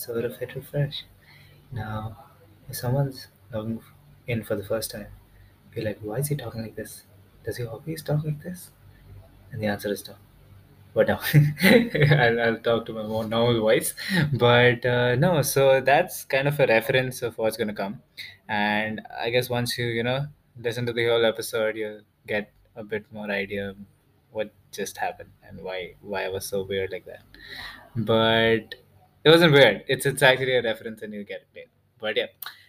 episode of Hit Refresh. Now, if someone's logging in for the first time, you're like, why is he talking like this? Does he always talk like this? And the answer is no. But no, I'll, I'll talk to my more normal voice. But uh, no, so that's kind of a reference of what's going to come. And I guess once you, you know, listen to the whole episode, you'll get a bit more idea what just happened and why why I was so weird like that. But it wasn't weird. It's it's actually a reference and you get it later. But yeah.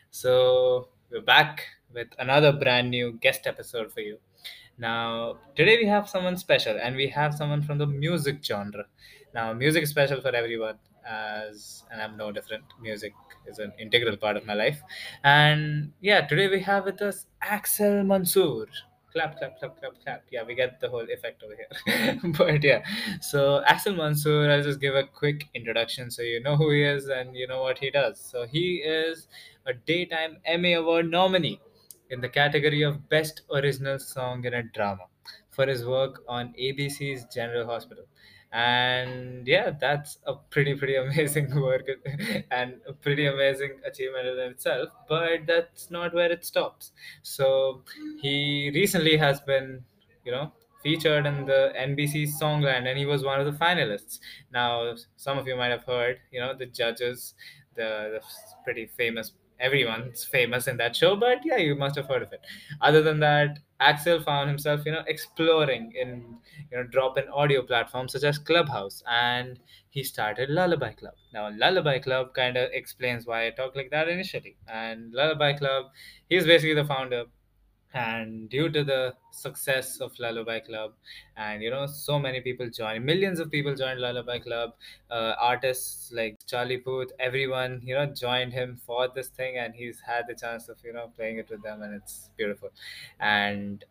So we're back with another brand new guest episode for you. Now today we have someone special and we have someone from the music genre. Now music is special for everyone as and I'm no different. Music is an integral part of my life. And yeah, today we have with us Axel Mansoor clap, clap, clap, clap, clap. Yeah, we get the whole effect over here. but yeah, so Axel Mansoor, I'll just give a quick introduction so you know who he is and you know what he does. So he is a daytime Emmy Award nominee in the category of Best Original Song in a Drama for his work on ABC's General Hospital. And yeah, that's a pretty, pretty amazing work and a pretty amazing achievement in itself. But that's not where it stops. So he recently has been, you know, featured in the NBC Songland and he was one of the finalists. Now, some of you might have heard, you know, the judges, the, the pretty famous everyone's famous in that show, but yeah, you must have heard of it. Other than that, Axel found himself, you know, exploring in you know drop-in audio platforms such as Clubhouse, and he started Lullaby Club. Now, Lullaby Club kind of explains why I talk like that initially. And Lullaby Club, he's basically the founder and due to the success of lullaby club and you know so many people join millions of people joined lullaby club uh, artists like charlie puth everyone you know joined him for this thing and he's had the chance of you know playing it with them and it's beautiful. And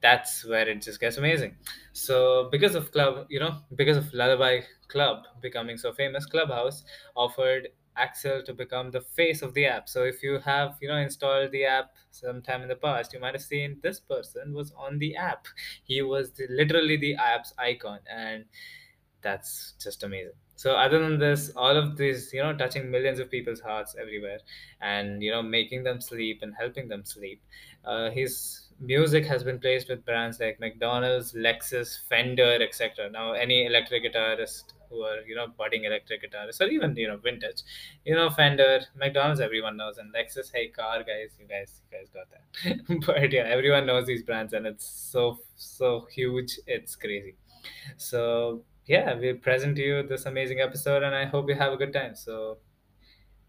that's where it just gets amazing. So because of club you know because of lullaby club becoming so famous clubhouse offered Axel to become the face of the app. So if you have, you know, installed the app sometime in the past, you might have seen this person was on the app. He was the, literally the app's icon, and that's just amazing. So other than this, all of this, you know, touching millions of people's hearts everywhere, and you know, making them sleep and helping them sleep. Uh, his music has been placed with brands like McDonald's, Lexus, Fender, etc. Now, any electric guitarist who are you know budding electric guitarists or even you know vintage, you know Fender, McDonald's, everyone knows, and Lexus, hey car guys, you guys, you guys got that. but yeah, everyone knows these brands, and it's so so huge, it's crazy. So yeah, we present to you this amazing episode, and I hope you have a good time. So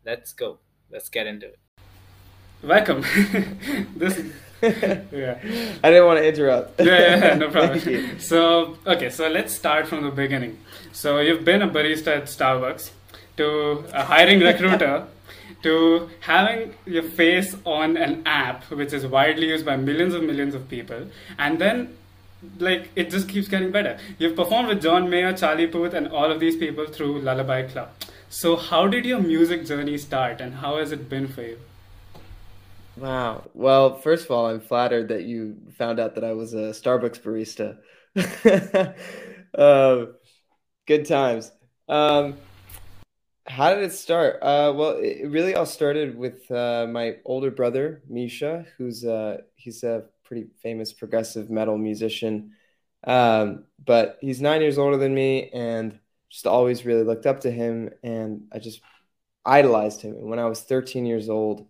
let's go, let's get into it. Welcome. this yeah. I didn't want to interrupt. yeah, yeah, no problem. so, okay, so let's start from the beginning. So, you've been a barista at Starbucks to a hiring recruiter to having your face on an app which is widely used by millions and millions of people, and then like it just keeps getting better. You've performed with John Mayer, Charlie Puth, and all of these people through Lullaby Club. So, how did your music journey start, and how has it been for you? Wow. Well, first of all, I'm flattered that you found out that I was a Starbucks barista. uh, good times. Um, how did it start? Uh, well, it really all started with uh, my older brother, Misha, who's uh, he's a pretty famous progressive metal musician. Um, but he's nine years older than me, and just always really looked up to him, and I just idolized him. And when I was 13 years old,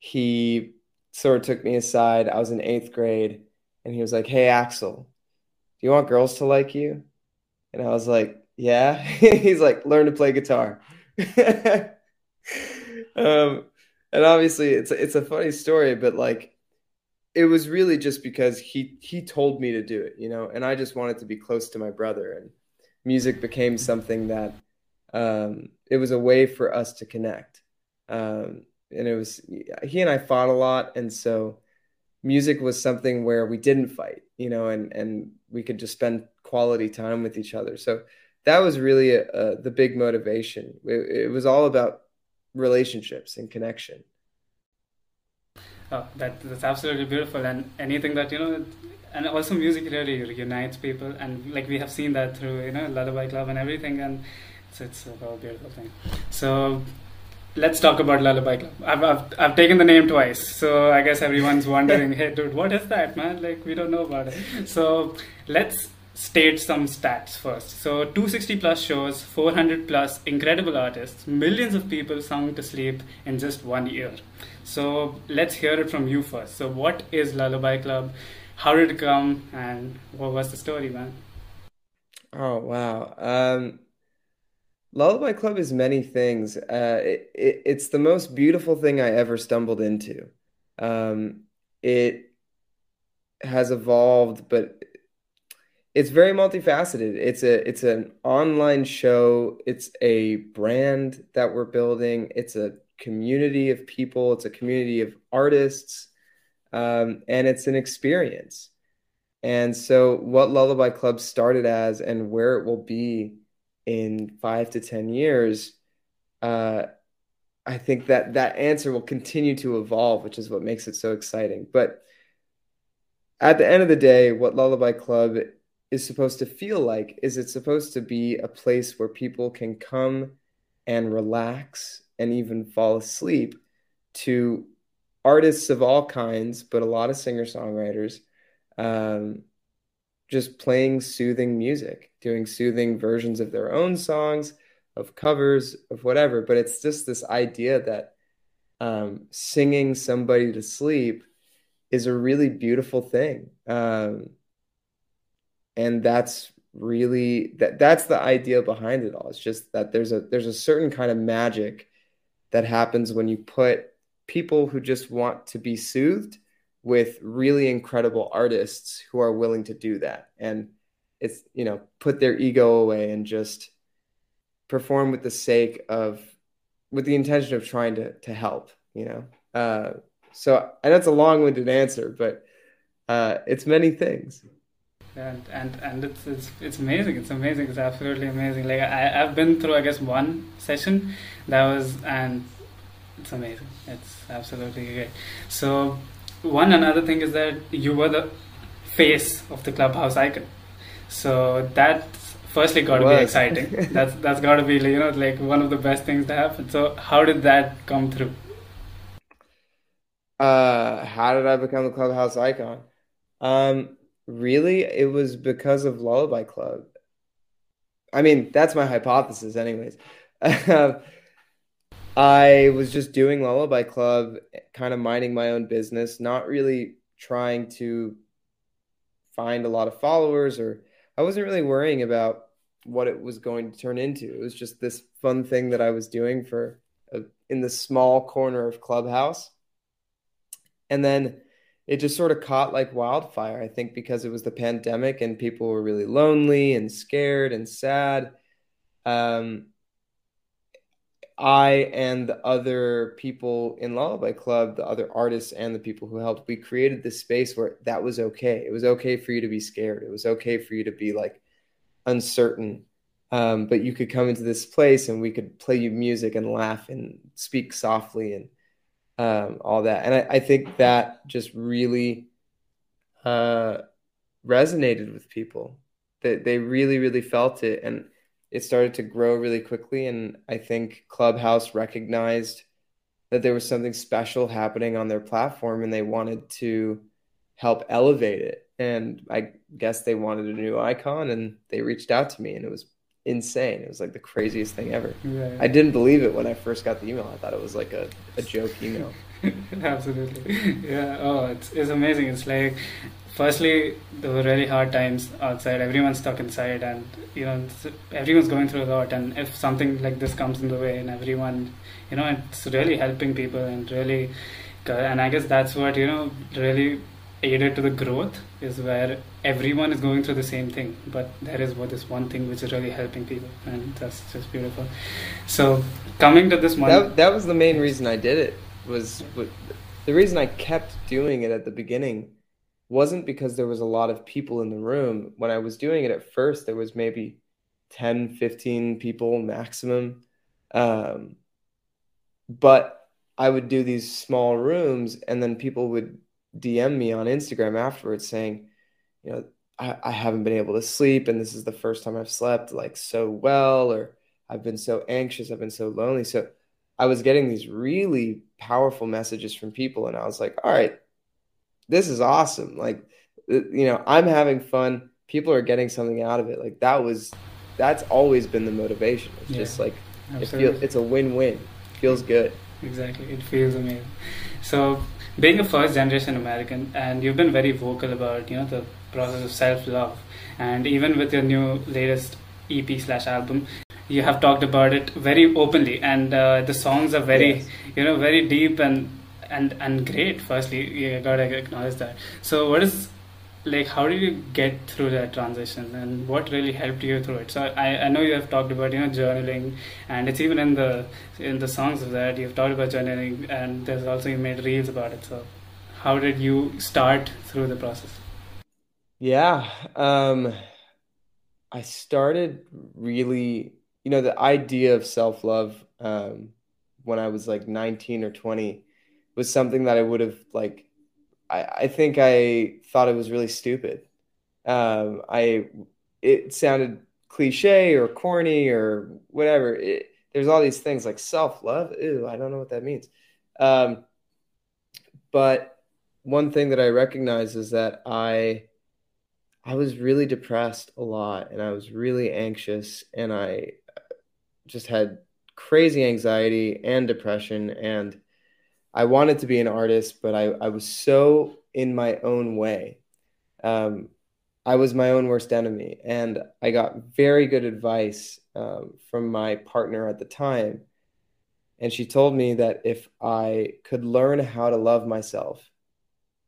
he sort of took me aside. I was in eighth grade, and he was like, "Hey, Axel, do you want girls to like you?" And I was like, "Yeah." He's like, "Learn to play guitar." um, and obviously, it's it's a funny story, but like, it was really just because he he told me to do it, you know, and I just wanted to be close to my brother, and music became something that um, it was a way for us to connect. Um, and it was he and I fought a lot, and so music was something where we didn't fight, you know, and and we could just spend quality time with each other. So that was really a, a, the big motivation. It, it was all about relationships and connection. Oh, that, that's absolutely beautiful. And anything that, you know, and also music really unites people, and like we have seen that through you know Lullaby Club and everything, and it's it's a beautiful thing. So let's talk about Lullaby Club. I've, I've, I've taken the name twice, so I guess everyone's wondering, hey, dude, what is that, man? Like, we don't know about it. So let's state some stats first. So 260 plus shows, 400 plus incredible artists, millions of people sung to sleep in just one year. So let's hear it from you first. So what is Lullaby Club? How did it come? And what was the story, man? Oh, wow. Um, Lullaby Club is many things. Uh, it, it, it's the most beautiful thing I ever stumbled into. Um, it has evolved, but it's very multifaceted. It's a it's an online show. It's a brand that we're building. It's a community of people. It's a community of artists, um, and it's an experience. And so, what Lullaby Club started as, and where it will be in five to 10 years, uh, I think that that answer will continue to evolve, which is what makes it so exciting. But at the end of the day, what Lullaby Club is supposed to feel like is it's supposed to be a place where people can come and relax and even fall asleep to artists of all kinds, but a lot of singer songwriters um, just playing soothing music, doing soothing versions of their own songs, of covers, of whatever. But it's just this idea that um, singing somebody to sleep is a really beautiful thing. Um, and that's really that that's the idea behind it all. It's just that there's a there's a certain kind of magic that happens when you put people who just want to be soothed with really incredible artists who are willing to do that. And it's you know put their ego away and just perform with the sake of with the intention of trying to to help you know? Uh, so and that's a long-winded answer but uh, it's many things. And and and it's, it's it's amazing. It's amazing. It's absolutely amazing. Like I, i've been through i guess one session that was and it's amazing. It's absolutely great. So one another thing is that you were the face of the clubhouse icon. So that firstly got to be exciting. That's that's got to be you know like one of the best things to happen. So how did that come through? Uh how did i become the clubhouse icon? Um really it was because of lullaby club. I mean that's my hypothesis anyways I was just doing Lullaby Club, kind of minding my own business, not really trying to find a lot of followers, or I wasn't really worrying about what it was going to turn into. It was just this fun thing that I was doing for in the small corner of Clubhouse. And then it just sort of caught like wildfire, I think, because it was the pandemic and people were really lonely and scared and sad. Um, I and the other people in Lullaby Club, the other artists and the people who helped, we created this space where that was okay. It was okay for you to be scared. It was okay for you to be like uncertain. Um, but you could come into this place and we could play you music and laugh and speak softly and um, all that. And I, I, think that just really uh, resonated with people. That they really, really felt it. And it started to grow really quickly. And I think Clubhouse recognized that there was something special happening on their platform and they wanted to help elevate it. And I guess they wanted a new icon and they reached out to me and it was insane. It was like the craziest thing ever. Yeah. I didn't believe it when I first got the email. I thought it was like a, a joke email. Absolutely. Yeah. Oh, it's, it's amazing. It's like firstly, there were really hard times outside. Everyone's stuck inside, and you know, everyone's going through a lot. And if something like this comes in the way, and everyone, you know, it's really helping people and really, uh, and I guess that's what you know really aided to the growth is where everyone is going through the same thing, but there is what this one thing which is really helping people, and that's just beautiful. So coming to this one, that, that was the main reason I did it. Was the reason I kept doing it at the beginning wasn't because there was a lot of people in the room. When I was doing it at first, there was maybe 10, 15 people maximum. Um, but I would do these small rooms, and then people would DM me on Instagram afterwards saying, you know, I, I haven't been able to sleep and this is the first time I've slept like so well, or I've been so anxious, I've been so lonely. So I was getting these really powerful messages from people, and I was like, all right, this is awesome. Like, you know, I'm having fun. People are getting something out of it. Like that was, that's always been the motivation. It's yeah, just like it feels, it's a win-win. It feels good. Exactly, it feels amazing. So, being a first-generation American, and you've been very vocal about you know the process of self-love, and even with your new latest EP slash album, you have talked about it very openly, and uh, the songs are very, yes. you know, very deep and and and great. Firstly, you gotta acknowledge that. So, what is like? How did you get through that transition, and what really helped you through it? So, I, I know you have talked about you know journaling, and it's even in the in the songs of that you've talked about journaling, and there's also you made reels about it. So, how did you start through the process? Yeah. Um, I started really you know, the idea of self love um, when I was like 19 or 20 was something that I would have like, I, I think I thought it was really stupid. Um, I, it sounded cliche or corny or whatever. It, there's all these things like self love. Ew, I don't know what that means. Um, but one thing that I recognize is that I, I was really depressed a lot and I was really anxious and I just had crazy anxiety and depression and I wanted to be an artist, but I, I was so in my own way. Um, I was my own worst enemy. And I got very good advice um, from my partner at the time. And she told me that if I could learn how to love myself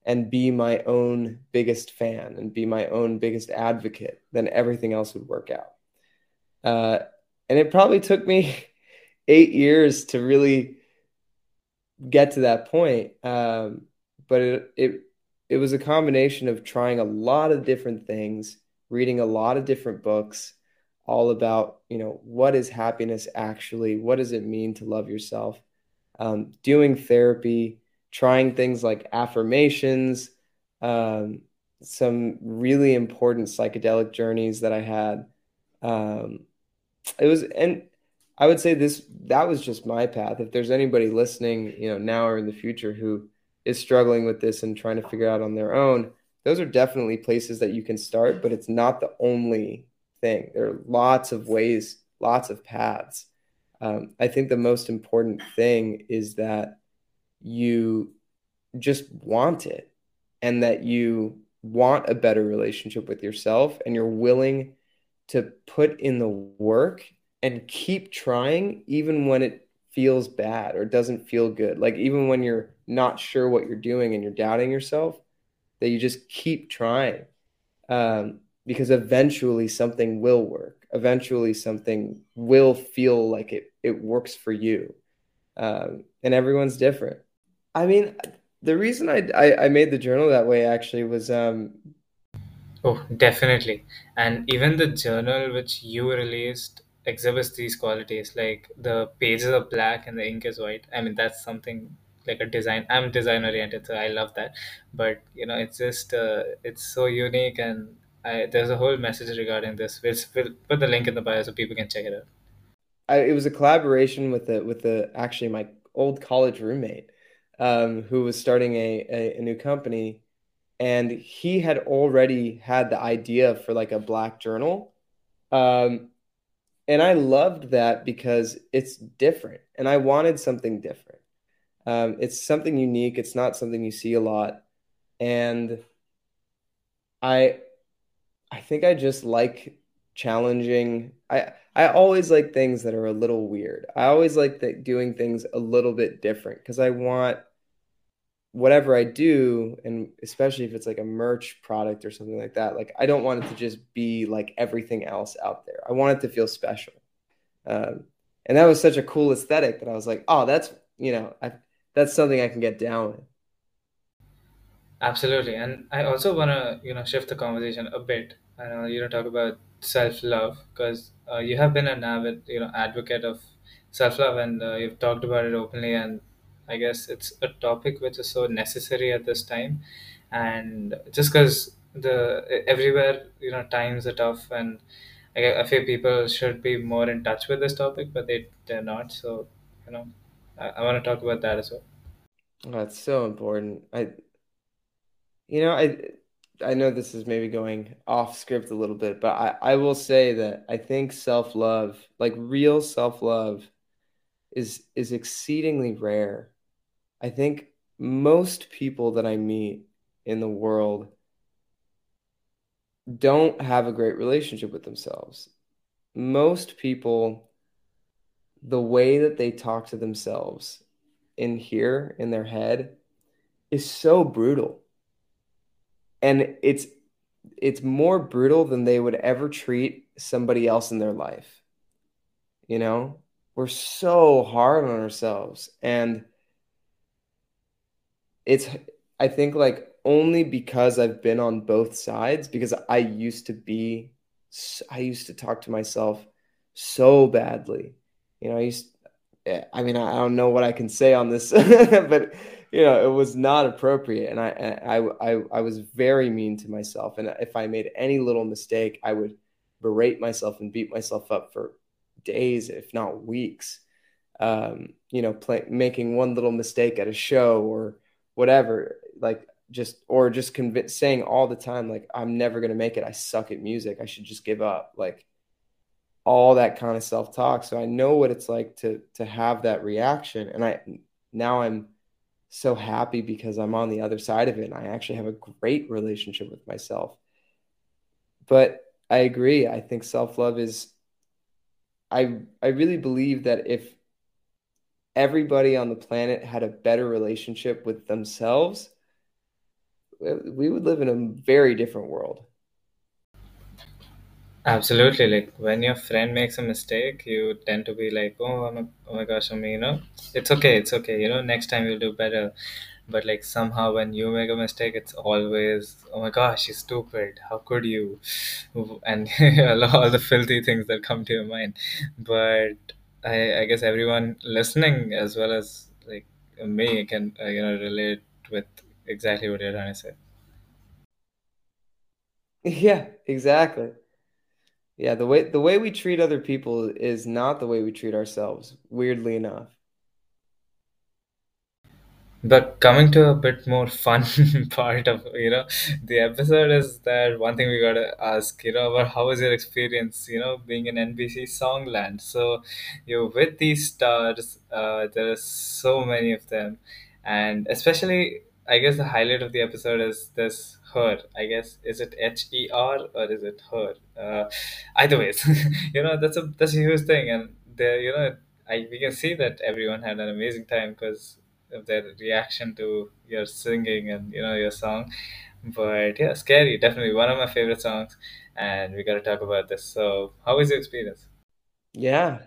and be my own biggest fan and be my own biggest advocate, then everything else would work out. Uh, and it probably took me eight years to really get to that point. Um, but it, it it was a combination of trying a lot of different things, reading a lot of different books, all about you know what is happiness actually, what does it mean to love yourself, um, doing therapy, trying things like affirmations, um, some really important psychedelic journeys that I had. Um, it was and I would say this that was just my path. If there's anybody listening, you know, now or in the future who is struggling with this and trying to figure out on their own, those are definitely places that you can start, but it's not the only thing. There are lots of ways, lots of paths. Um, I think the most important thing is that you just want it and that you want a better relationship with yourself and you're willing to put in the work and keep trying even when it feels bad or doesn't feel good. Like even when you're not sure what you're doing and you're doubting yourself, that you just keep trying. Um, because eventually something will work. Eventually something will feel like it it works for you. Um, and everyone's different. I mean, the reason I, I, I made the journal that way actually was um, Oh, definitely. And even the journal which you released exhibits these qualities. Like the pages are black and the ink is white. I mean, that's something like a design. I'm design oriented, so I love that. But you know, it's just uh, it's so unique, and I, there's a whole message regarding this. We'll, we'll put the link in the bio so people can check it out. I, it was a collaboration with the with the actually my old college roommate, um, who was starting a, a, a new company and he had already had the idea for like a black journal um, and i loved that because it's different and i wanted something different. Um, it's something unique it's not something you see a lot. And i i think i just like challenging i i always like things that are a little weird. I always like the, doing things a little bit different because i want whatever I do, and especially if it's like a merch product or something like that, like I don't want it to just be like everything else out there. I want it to feel special. Um, and that was such a cool aesthetic that I was like, oh, that's you know, I, that's something I can get down with. Absolutely, and I also want to you know shift the conversation a bit. I know you know talk about self love because uh, you have been an avid you know advocate of self love, and uh, you've talked about it openly and I guess it's a topic which is so necessary at this time. And just because the everywhere you know times are tough and I, I feel people should be more in touch with this topic but they they're not so you know I, I want to talk about that as well That's so important. I, you know, I, I know this is maybe going off script a little bit, but I, I will say that I think self-love, like real self-love, is is exceedingly rare. I think most people that I meet in the world don't have a great relationship with themselves. Most people, the way that they talk to themselves in here, in their head, is so brutal. And it's it's more brutal than they would ever treat somebody else in their life. You know? We're so hard on ourselves. And it's I think like only because I've been on both sides because I used to be I used to talk to myself so badly. You know, I used I mean I don't know what I can say on this but you know, it was not appropriate and I I I I was very mean to myself and if I made any little mistake, I would berate myself and beat myself up for days if not weeks. Um, you know, play, making one little mistake at a show or whatever like just or just saying all the time like i'm never going to make it. I suck at music. I should just give up. Like all that kind of self-talk. So i know what it's like to to have that reaction. And i now i'm so happy because i'm on the other side of it and i actually have a great relationship with myself. But i agree. I think self-love is i i really believe that if everybody on the planet had a better relationship with themselves we would live in a very different world. Absolutely. Like when your friend makes a mistake, you tend to be like, "Oh, I'm a, oh my gosh, I mean, you know, it's okay, it's okay. You know, next time you'll do better." But like somehow when you make a mistake, it's always, "Oh my gosh, you're stupid. How could you?" And all the filthy things that come to your mind. But I, I guess everyone listening as well as like me can uh, you know relate with exactly what you're trying to say. Yeah, exactly. Yeah, the way the way we treat other people is not the way we treat ourselves, weirdly enough. But coming to a bit more fun part of you know the episode is that one thing we gotta ask you know about how was your experience you know being in NBC Songland? So you're with these stars. Uh, there are so many of them, and especially I guess the highlight of the episode is this her. I guess is it H E R or is it her? Uh, either ways, you know that's a that's a huge thing, and there you know I we can see that everyone had an amazing time because their reaction to your singing and you know your song. But yeah, scary, definitely one of my favorite songs, and we got to talk about this. So, how was your experience? Yeah,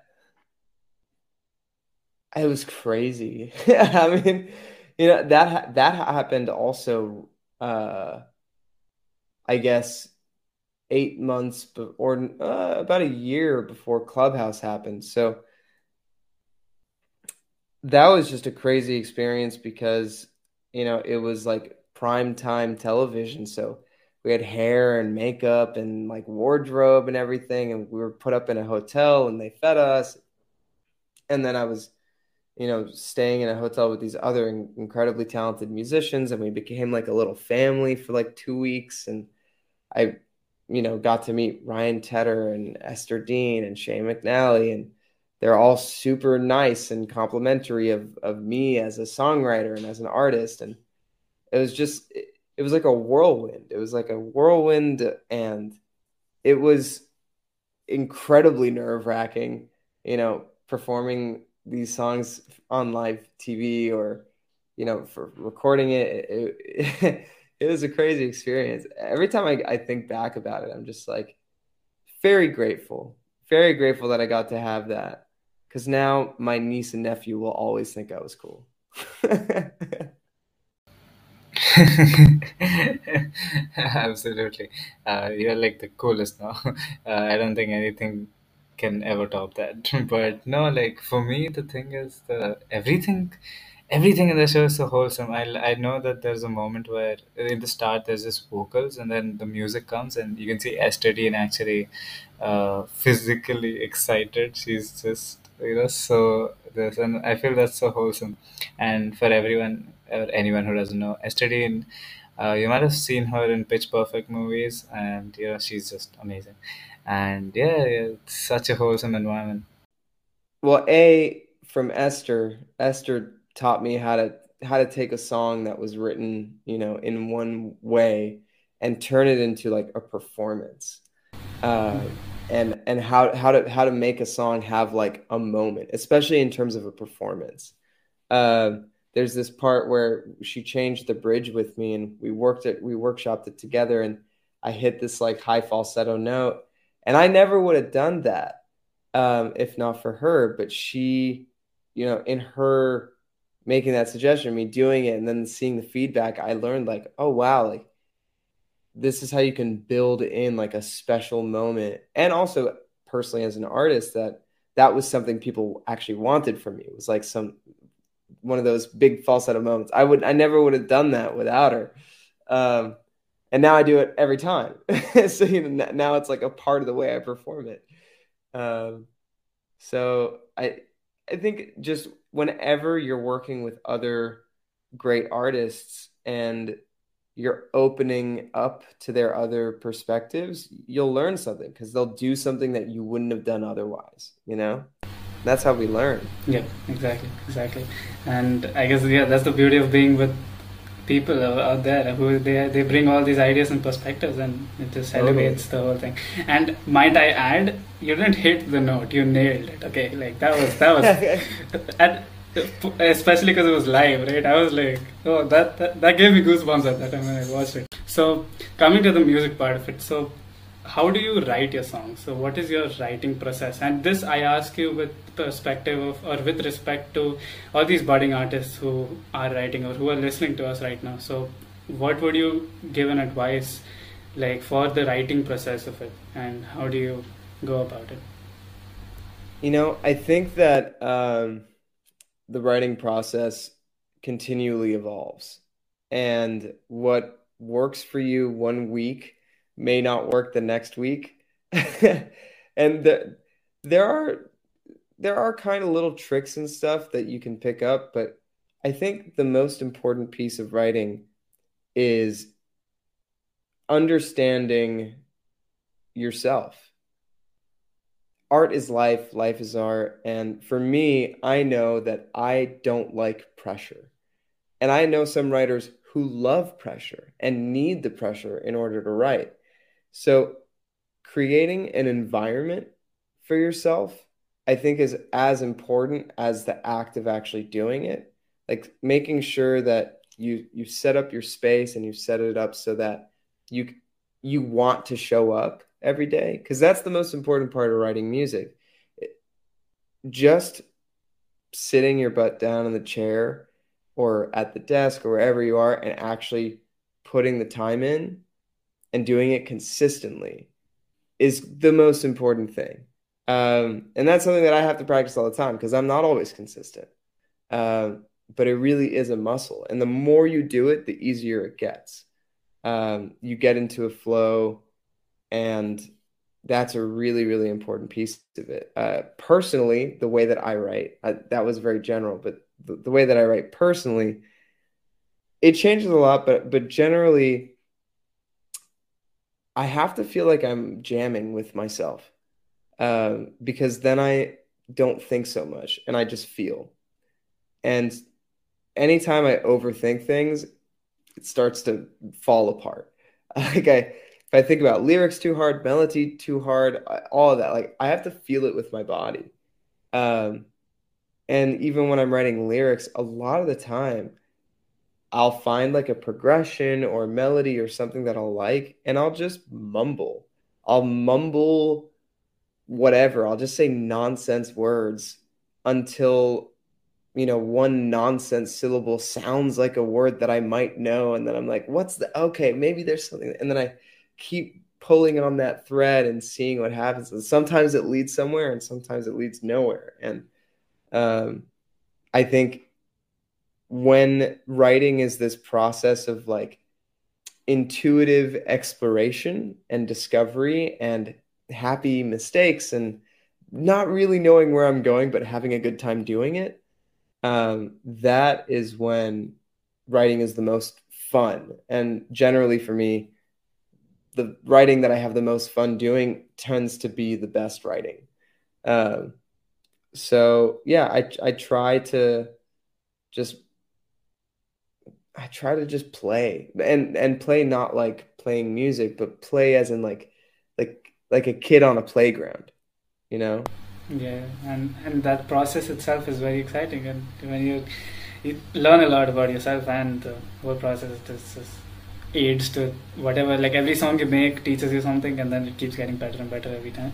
it was crazy. I mean, you know that that happened also. Uh, I guess eight months be- or uh, about a year before Clubhouse happened. So that was just a crazy experience because you know it was like prime time television. So we had hair and makeup and like wardrobe and everything and we were put up in a hotel and they fed us. And then i was you know staying in a hotel with these other incredibly talented musicians and we became like a little family for like two weeks. And i you know got to meet ryan tedder and ester dean and shane mcanally and they're all super nice and complimentary of of me as a songwriter and as an artist. And it was just it, it was like a whirlwind. It was like a whirlwind and it was incredibly nerve-wracking you know performing these songs on live tv or you know for recording it. It, it, it was a crazy experience. Every time I, I think back about it i'm just like very grateful. Very grateful that i got to have that because now my niece and nephew will always think I was cool. Absolutely. Uh, you're like the coolest now. Uh, I don't think anything can ever top that. But no, like for me, the thing is the everything, everything in the show is so wholesome. I, I know that there's a moment where in the start there's just vocals and then the music comes and you can see Ester Dean actually uh, physically excited. She's just you know so this and I feel that's so wholesome. And for everyone or anyone who doesn't know, Ester Dean, uh, you might have seen her in Pitch Perfect movies, and you know she's just amazing. And yeah, it's such a wholesome environment. Well, a from Ester. Ester taught me how to how to take a song that was written, you know, in one way and turn it into like a performance. Uh, and and how how to how to make a song have like a moment, especially in terms of a performance. Uh, there's this part where she changed the bridge with me, and we worked it, we workshopped it together, and I hit this like high falsetto note, and I never would have done that um, if not for her. But she, you know, in her making that suggestion, me doing it, and then seeing the feedback, I learned like, oh wow, like this is how you can build in like a special moment. And also personally as an artist that that was something people actually wanted from me. It was like some one of those big falsetto moments. I would i never would have done that without her. Um, and now i do it every time. So you know, now it's like a part of the way i perform it. Um, so i i think just whenever you're working with other great artists and you're opening up to their other perspectives, you'll learn something because they'll do something that you wouldn't have done otherwise, you know? That's how we learn. Yeah, exactly, exactly. And I guess yeah, that's the beauty of being with people out there who they they bring all these ideas and perspectives and it just elevates the whole thing. And might I add, you didn't hit the note, you nailed it. Okay, like that was that was and especially because it was live, right? I was like, oh, that, that that gave me goosebumps at that time when I watched it. So coming to the music part of it, so how do you write your songs? So what is your writing process? And this I ask you with perspective of or with respect to all these budding artists who are writing or who are listening to us right now. So what would you give an advice like for the writing process of it and how do you go about it? You know, I think that um the writing process continually evolves. And what works for you one week may not work the next week. and the, there are there are kind of little tricks and stuff that you can pick up, but I think the most important piece of writing is understanding yourself art is life, life is art. And for me, I know that I don't like pressure. And I know some writers who love pressure and need the pressure in order to write. So, creating an environment for yourself, I think, is as important as the act of actually doing it. Like making sure that you you set up your space and you set it up so that you you want to show up every day because that's the most important part of writing music. Just sitting your butt down in the chair or at the desk or wherever you are and actually putting the time in and doing it consistently is the most important thing. Um, and that's something that I have to practice all the time because I'm not always consistent. Um, but it really is a muscle. And the more you do it, the easier it gets. Um, you get into a flow and that's a really really important piece of it. Uh, personally the way that i write I, that was very general but the, the, way that i write personally it changes a lot but but generally i have to feel like i'm jamming with myself um, because then i don't think so much and i just feel. And anytime i overthink things it starts to fall apart. Like i I think about lyrics too hard, melody too hard, all of that, like I have to feel it with my body. Um, and even when I'm writing lyrics, a lot of the time, I'll find like a progression or melody or something that I'll like, and I'll just mumble. I'll mumble whatever. I'll just say nonsense words until you know one nonsense syllable sounds like a word that I might know, and then I'm like, "What's the okay? Maybe there's something," and then I keep pulling on that thread and seeing what happens. And sometimes it leads somewhere, and sometimes it leads nowhere. And um, I think when writing is this process of like intuitive exploration and discovery and happy mistakes and not really knowing where I'm going, but having a good time doing it, um, that is when writing is the most fun. And generally for me, the writing that I have the most fun doing tends to be the best writing. Um, so yeah, I I try to just I try to just play and and play not like playing music, but play as in like like like a kid on a playground, you know? Yeah, and and that process itself is very exciting, and when you you learn a lot about yourself and the whole process just, just aids to whatever. Like every song you make teaches you something, and then it keeps getting better and better every time.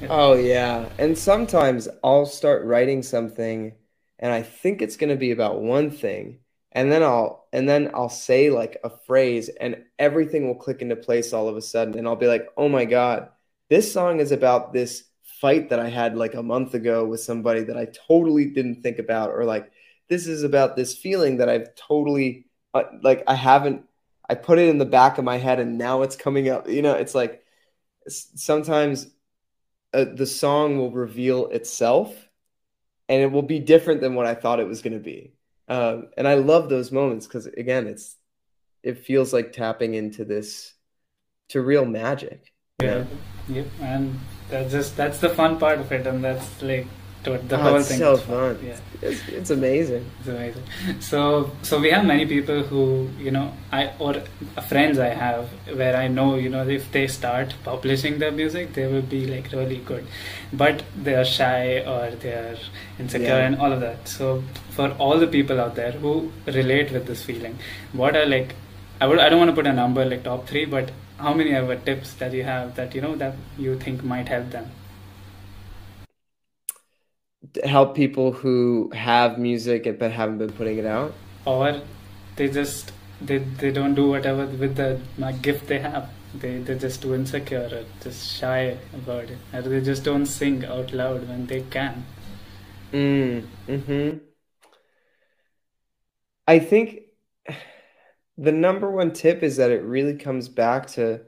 Yeah. Oh yeah, and sometimes I'll start writing something, and I think it's going to be about one thing, and then I'll and then I'll say like a phrase, and everything will click into place all of a sudden, and I'll be like, oh my god, this song is about this fight that I had like a month ago with somebody that I totally didn't think about, or like this is about this feeling that I've totally uh, like I haven't I put it in the back of my head and now it's coming up. You know, it's like sometimes uh, the song will reveal itself and it will be different than what I thought it was going to be. Um, and I love those moments because again, it's it feels like tapping into this to real magic. Yeah. Yep. And that's just that's the fun part of it, and that's like to the oh, whole it's thing. so fun. Yeah, it's, it's amazing. It's amazing. So so we have many people who you know I or friends I have where I know you know if they start publishing their music they will be like really good, but they are shy or they are insecure yeah. and all of that. So for all the people out there who relate with this feeling, what are like I would I don't want to put a number like top three, but how many other tips that you have that you know that you think might help them? Help people who have music but haven't been putting it out? Or they just they, they don't do whatever with the gift they have. They they're just too insecure or just shy about it. Or they just don't sing out loud when they can. Mm, mm-hmm. I think the number one tip is that it really comes back to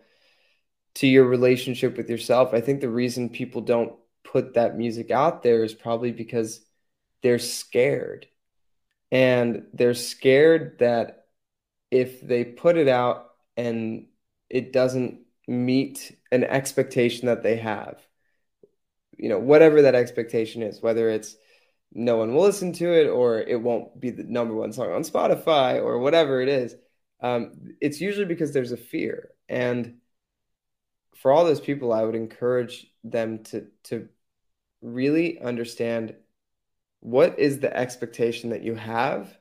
to your relationship with yourself. I think the reason people don't put that music out there is probably because they're scared. And they're scared that if they put it out and it doesn't meet an expectation that they have, you know, whatever that expectation is, whether it's no one will listen to it or it won't be the number one song on Spotify or whatever it is, um, it's usually because there's a fear. And for all those people, I would encourage them to to really understand what is the expectation that you have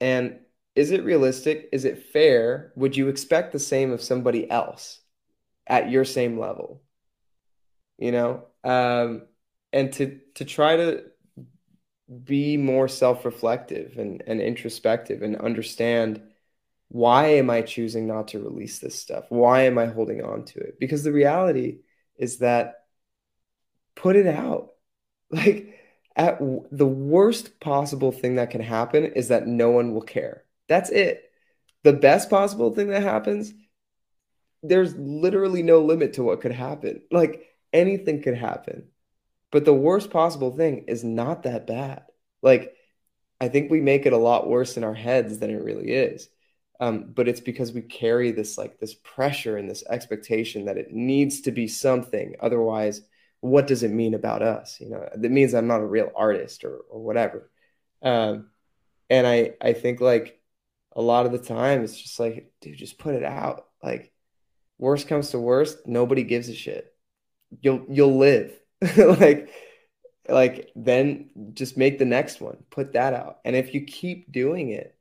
and is it realistic is it fair would you expect the same of somebody else at your same level? You know um, and to to try to be more self-reflective and, and introspective and understand why am i choosing not to release this stuff? Why am i holding on to it? Because the reality is that put it out. Like at the worst possible thing that can happen is that no one will care. That's it. The best possible thing that happens, there's literally no limit to what could happen. Like anything could happen. But the worst possible thing is not that bad. Like I think we make it a lot worse in our heads than it really is. Um, but it's because we carry this like this pressure and this expectation that it needs to be something. Otherwise, what does it mean about us? You know, that means I'm not a real artist or or whatever. Um, and I I think like a lot of the time it's just like, dude, just put it out. Like, worst comes to worst, nobody gives a shit. You'll you'll live. like like then just make the next one put that out and if you keep doing it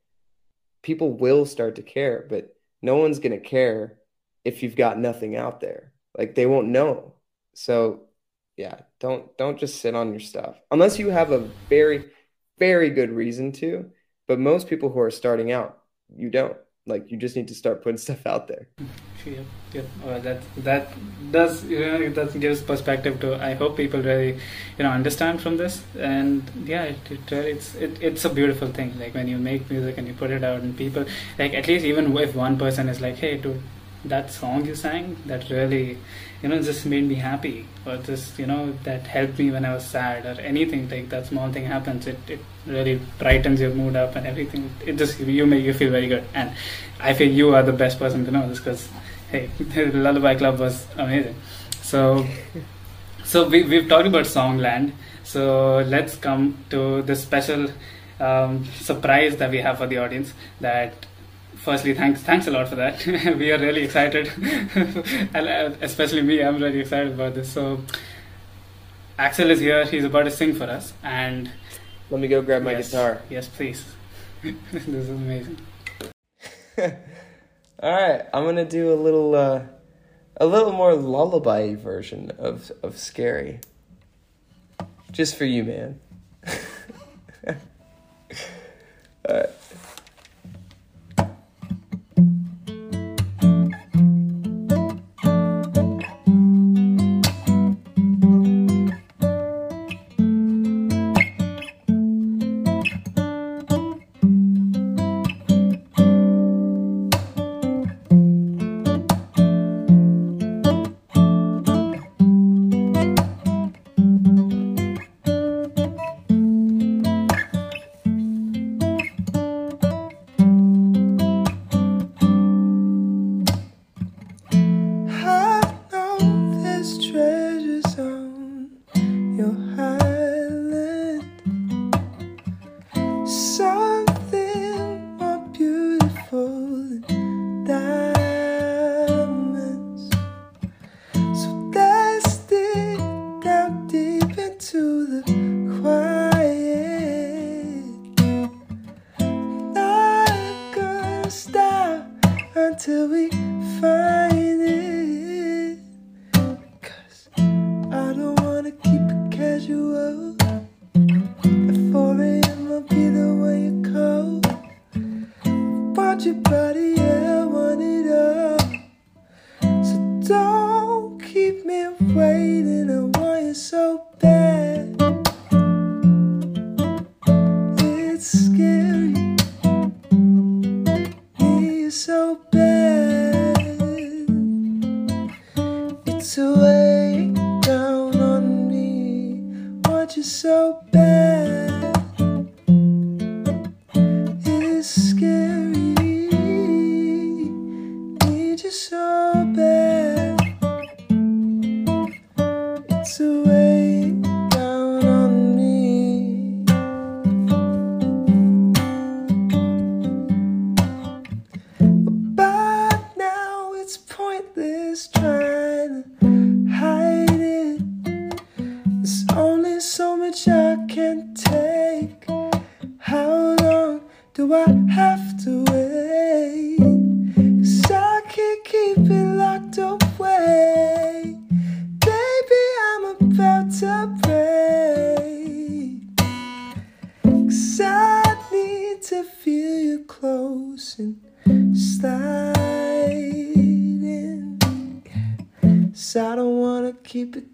people will start to care but no one's going to care if you've got nothing out there like they won't know so yeah, don't don't just sit on your stuff unless you have a very very good reason to. But most people who are starting out, you don't. Like you just need to start putting stuff out there. Yeah, yeah. Well, that that does you know that gives perspective to. I hope people really you know understand from this, and yeah, it, it it's it, it's a beautiful thing. Like when you make music and you put it out, and people like at least even if one person is like, hey, dude, that song you sang that really you know just made me happy or just you know that helped me when i was sad or anything. Like that small thing happens it, it really brightens your mood up and everything. It just you make you feel very good. And i feel you are the best person to know this because hey lullaby club was amazing. So so we, we've talked about songland. So let's come to the special um, surprise that we have for the audience that firstly, thanks thanks a lot for that. we are really excited, uh, especially me. I'm really excited about this. So, Axel is here. He's about to sing for us, and let me go grab my yes, guitar. Yes, please. this is amazing. All right, I'm gonna do a little, uh, a little more lullaby version of of scary, just for you, man. All right.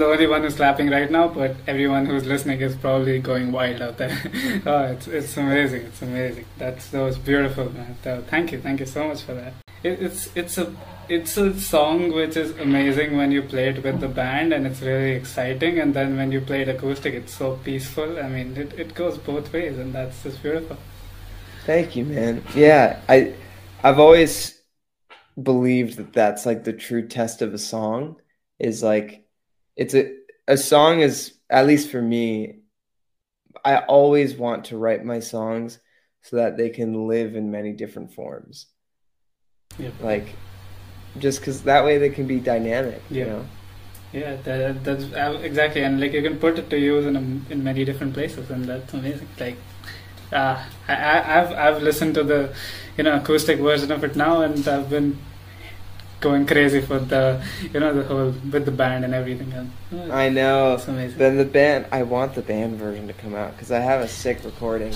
one who's clapping right now, but everyone who's listening is probably going wild out there. oh, it's it's amazing. It's amazing. That's that was beautiful, man. So, thank you, thank you so much for that. It, it's it's a it's a song which is amazing when you play it with the band and it's really exciting and then when you play it acoustic it's so peaceful i mean it, it goes both ways and that's just beautiful thank you man yeah i i've always believed that that's like the true test of a song is like it's a a song is at least for me i always want to write my songs so that they can live in many different forms yep. like just because that way they can be dynamic yeah. you know yeah that, that's uh, exactly and like you can put it to use in a, in many different places and that's amazing like uh, I, I've I've listened to the you know acoustic version of it now and I've been going crazy for the you know the whole with the band and everything. Oh, I know. Then the band, I want the band version to come out because I have a sick recording.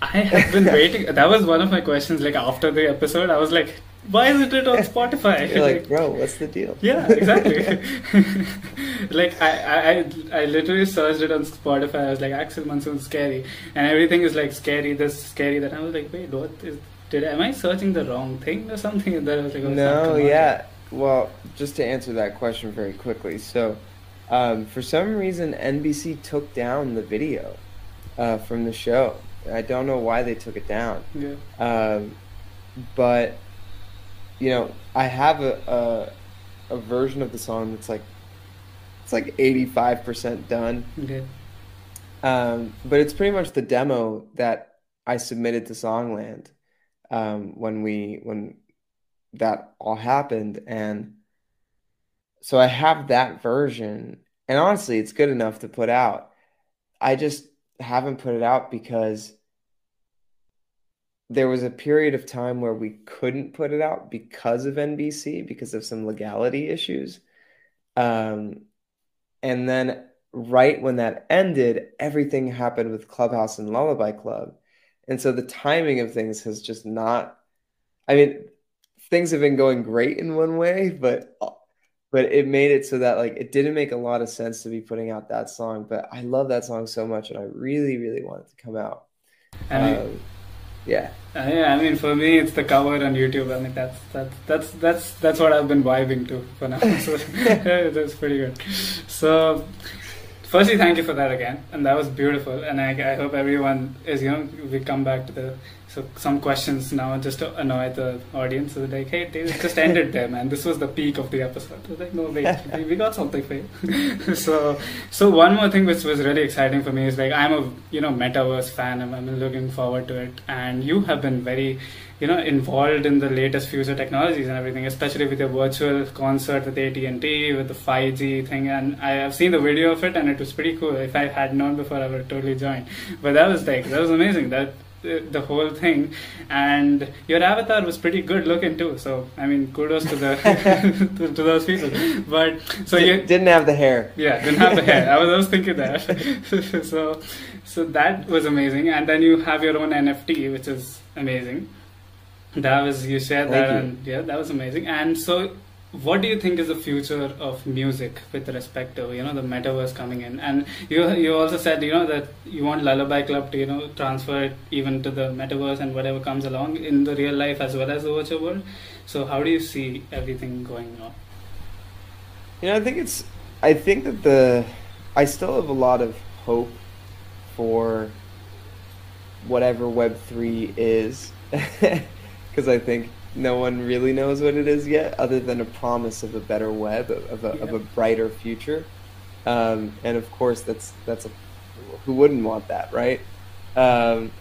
I have been waiting. That was one of my questions. Like after the episode, I was like, "Why isn't it on Spotify?" You're like, bro, what's the deal? Yeah, exactly. like I, I, I literally searched it on Spotify. I was like, Axel Mansoor scary, and everything is like scary. This scary. That I was like, wait, what is did am I searching the wrong thing or something? Then I was like, oh, no, yeah. Well, just to answer that question very quickly, so um, for some reason NBC took down the video uh, from the show. I don't know why they took it down. Yeah. Um, but you know, I have a, a, a version of the song that's like it's like eighty five percent done. Okay. Um, but it's pretty much the demo that I submitted to Songland um, when we when that all happened, and so I have that version, and honestly, it's good enough to put out. I just haven't put it out because there was a period of time where we couldn't put it out because of NBC because of some legality issues. Um, and then right when that ended, everything happened with Clubhouse and Lullaby Club. And so the timing of things has just not I mean things have been going great in one way, but but it made it so that like it didn't make a lot of sense to be putting out that song, but I love that song so much and I really really want it to come out. And um, yeah. Uh, yeah, I mean, for me, it's the cover on YouTube. I mean, that's that's that's that's that's what I've been vibing to for now. So that's pretty good. So, firstly, thank you for that again, and that was beautiful. And I, I hope everyone is, you know, we come back to the so some questions now just to annoy the audience. So like, hey, they just ended there, man. This was the peak of the episode. I was like, no, wait, we got something for you. so, so one more thing which was really exciting for me is like I'm a you know metaverse fan. I'm, I'm looking forward to it, and you have been very you know involved in the latest future technologies and everything especially with your virtual concert with AT&T with the 5G thing and I have seen the video of it and it was pretty cool if I had known before I would have totally joined but that was like that was amazing that the whole thing. And your avatar was pretty good looking too so i mean kudos to the to, to, those people. But so D- you didn't have the hair. Yeah didn't have the hair. I was, I was thinking that. So so that was amazing. And then you have your own nft which is amazing. That was you shared Thank that you. and yeah that was amazing. And so what do you think is the future of music with respect to you know the metaverse coming in? And you you also said you know that you want lullaby club to you know transfer it even to the metaverse and whatever comes along in the real life as well as the virtual world. So how do you see everything going on? You know i think it's i think that the i still have a lot of hope for whatever web3 is because i think no one really knows what it is yet, other than a promise of a better web, of a, yeah. of a brighter future. Um, and of course, that's that's a, who wouldn't want that, right? Um,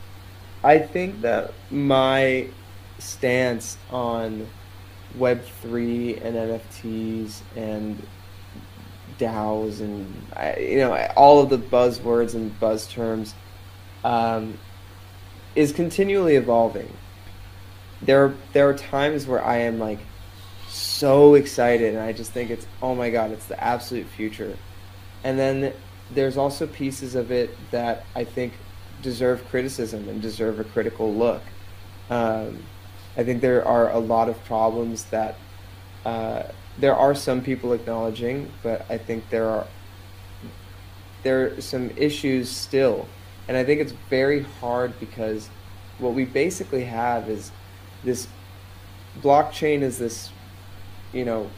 I think that my stance on Web three and NFTs and DAOs and you know all of the buzzwords and buzz terms um, is continually evolving. There there are times where I am like so excited and I just think it's oh my god it's the absolute future, and then there's also pieces of it that I think deserve criticism and deserve a critical look. Um, I think there are a lot of problems that uh, there are some people acknowledging, but I think there are there are some issues still, and I think it's very hard because what we basically have is this blockchain is this, you know,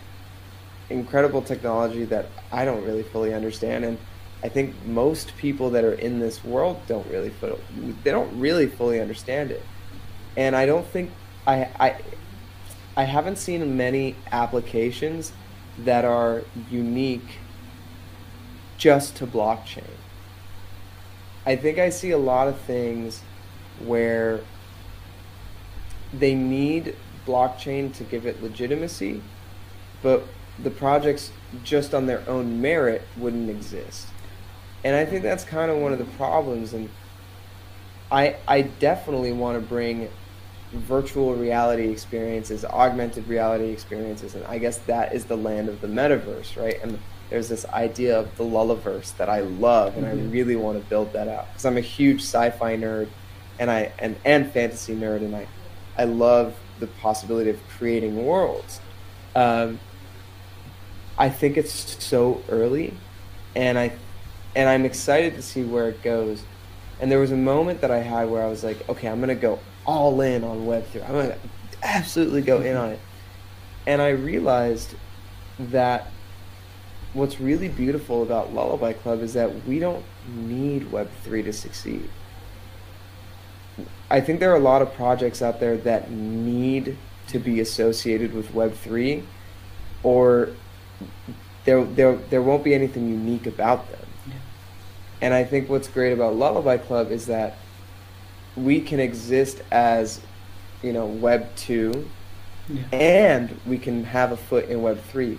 incredible technology that I don't really fully understand, and I think most people that are in this world don't really they don't really fully understand it, and I don't think I I I haven't seen many applications that are unique just to blockchain. I think I see a lot of things where they need blockchain to give it legitimacy, but the projects just on their own merit wouldn't exist. And I think that's kind of one of the problems and I I definitely want to bring virtual reality experiences, augmented reality experiences, and I guess that is the land of the metaverse, right? And there's this idea of the Lulliverse that I love, and mm-hmm. I really want to build that out because I'm a huge sci-fi nerd, and I and and fantasy nerd, and I I love the possibility of creating worlds. Um, I think it's so early, and I and I'm excited to see where it goes. And there was a moment that I had where I was like, okay, I'm gonna go all in on Web3. I'm going to absolutely go in on it. And I realized that what's really beautiful about Lullaby Club is that we don't need Web3 to succeed. I think there are a lot of projects out there that need to be associated with Web3 or there, there, there won't be anything unique about them. Yeah. And I think what's great about Lullaby Club is that we can exist as you know web 2 yeah. and we can have a foot in web 3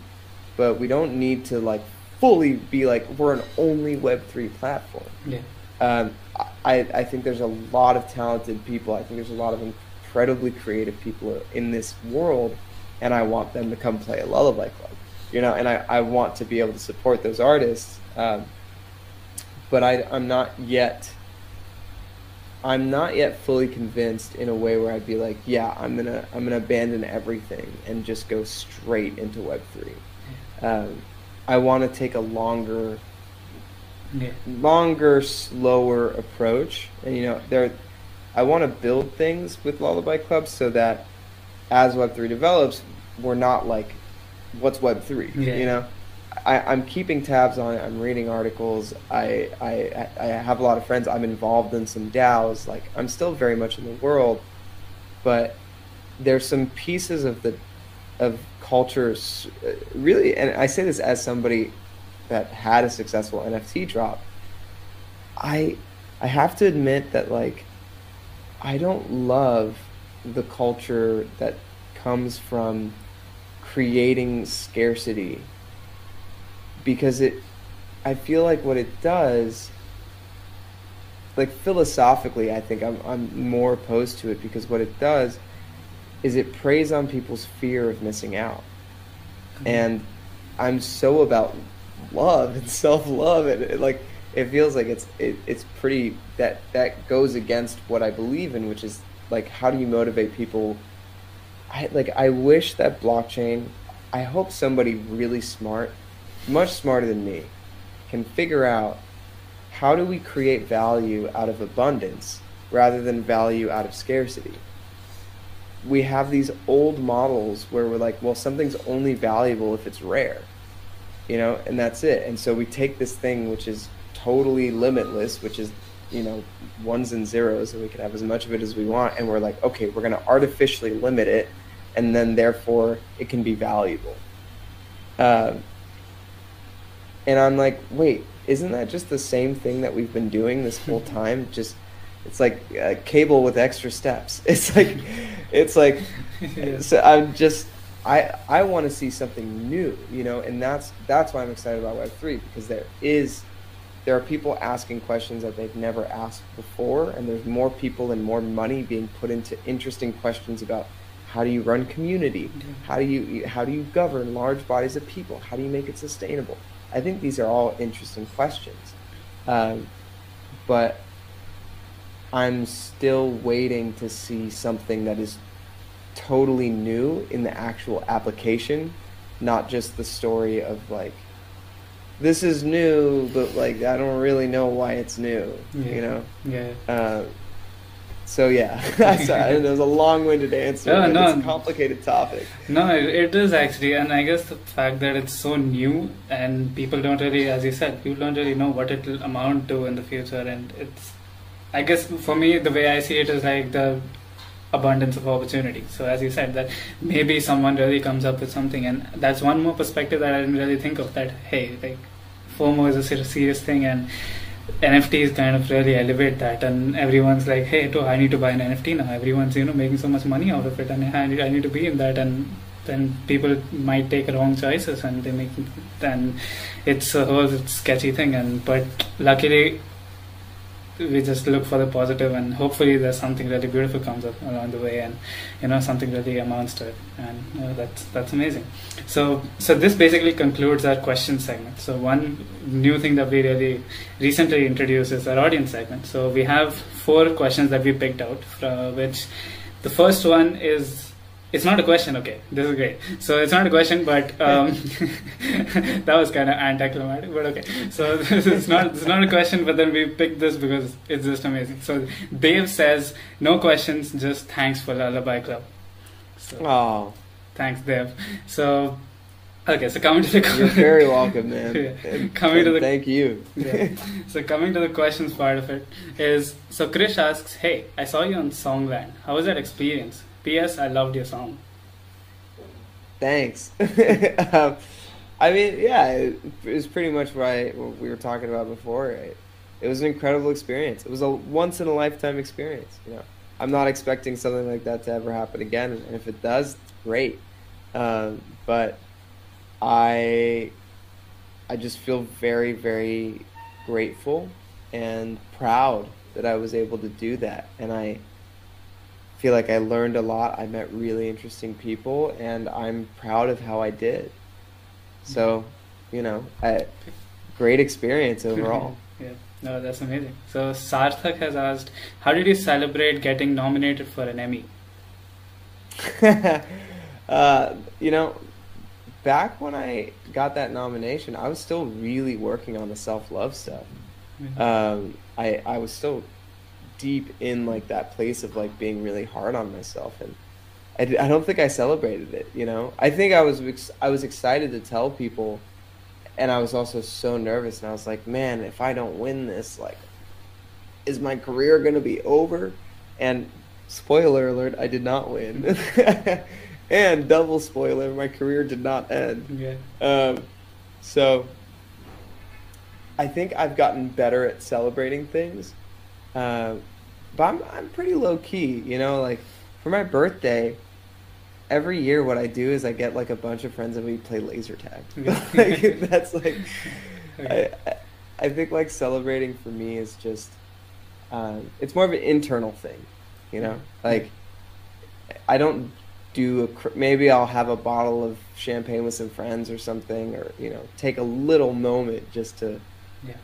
but we don't need to like fully be like we're an only web 3 platform yeah. um, I, I think there's a lot of talented people i think there's a lot of incredibly creative people in this world and i want them to come play a lullaby club you know and i, I want to be able to support those artists um, but I, i'm not yet I'm not yet fully convinced in a way where I'd be like, yeah, I'm gonna I'm gonna abandon everything and just go straight into Web three. Um, I want to take a longer, yeah. longer, slower approach, and you know, there, I want to build things with Lullaby Club so that as Web three develops, we're not like, what's Web three? Yeah. You know, I, am keeping tabs on it. I'm reading articles. I, I I have a lot of friends. I'm involved in some DAOs. Like I'm still very much in the world, but there's some pieces of the of cultures really. And I say this as somebody that had a successful NFT drop. I I have to admit that like I don't love the culture that comes from creating scarcity because it I feel like what it does like philosophically I think I'm I'm more opposed to it because what it does is it preys on people's fear of missing out. Mm-hmm. And I'm so about love and self-love and it, like it feels like it's it, it's pretty that that goes against what I believe in which is like how do you motivate people I like I wish that blockchain I hope somebody really smart much smarter than me, can figure out how do we create value out of abundance rather than value out of scarcity. We have these old models where we're like, well, something's only valuable if it's rare, you know, and that's it. And so we take this thing which is totally limitless, which is, you know, ones and zeros, and we can have as much of it as we want, and we're like, okay, we're going to artificially limit it, and then therefore it can be valuable. Uh, and I'm like, wait, isn't that just the same thing that we've been doing this whole time? Just it's like a cable with extra steps. It's like it's like so I'm just I I want to see something new, you know, and that's that's why I'm excited about Web three because there is there are people asking questions that they've never asked before, and there's more people and more money being put into interesting questions about how do you run community, mm-hmm. how do you how do you govern large bodies of people, how do you make it sustainable. I think these are all interesting questions, um, but I'm still waiting to see something that is totally new in the actual application, not just the story of like this is new, but like I don't really know why it's new. Yeah. You know? Yeah. Uh, so yeah, sorry, it was a long-winded answer. No, no, it's a complicated topic. No, it, it is actually, and I guess the fact that it's so new and people don't really, as you said, people don't really know what it will amount to in the future, and it's. I guess for me, the way I see it is like the abundance of opportunity. So as you said, that maybe someone really comes up with something, and that's one more perspective that I didn't really think of. That hey, like FOMO is a serious thing, and NFTs kind of really elevate that, and everyone's like, hey, too, I need to buy an NFT now. Everyone's you know making so much money out of it, and I need, I need to be in that, and then people might take wrong choices, and they make, and it's a whole sketchy thing. And but luckily, we just look for the positive and hopefully there's something really beautiful comes up along the way and you know something really amounts to it. And you know, that's that's amazing. So so this basically concludes our question segment. So one new thing that we really recently introduced is our audience segment. So we have four questions that we picked out from which the first one is it's not a question. Okay, this is great. So it's not a question, but um, that was kind of anticlimactic. But okay, so this is not it's not a question, but then we picked this because it's just amazing. So Dave says, "No questions, just thanks for the Lullaby Club." So, oh, thanks, Dave. So Okay, so coming to the you're very welcome, man. yeah. Coming to the thank you. yeah. So coming to the questions part of it is so Krish asks, "Hey, I saw you on Songland. How was that experience? P.S. I loved your song. Thanks. um, I mean, yeah, it, it, was pretty much what, what we were talking about before. Right? It was an incredible experience. It was a once in a lifetime experience. You know, I'm not expecting something like that to ever happen again, and if it does, great. Um, but I, I just feel very, very grateful and proud that I was able to do that, and I feel like I learned a lot. I met really interesting people, and I'm proud of how I did. So, you know, I, great experience overall. yeah, no, that's amazing. So Sarthak has asked, how did you celebrate getting nominated for an Emmy? uh, you know, back when I got that nomination, I was still really working on the self love stuff. Mm-hmm. Um, I I was still deep in like that place of like being really hard on myself and I, I don't think I celebrated it you know? I think I was ex- I was excited to tell people and I was also so nervous and I was like man if I don't win this like is my career going to be over? And spoiler alert I did not win. And double spoiler my career did not end. Yeah. Um so I think I've gotten better at celebrating things uh, but I'm I'm pretty low key, you know. Like for my birthday, every year what I do is I get like a bunch of friends and we play laser tag. like, that's like I, I think like celebrating for me is just um, it's more of an internal thing, you know. Like I don't do a maybe I'll have a bottle of champagne with some friends or something, or you know, take a little moment just to yeah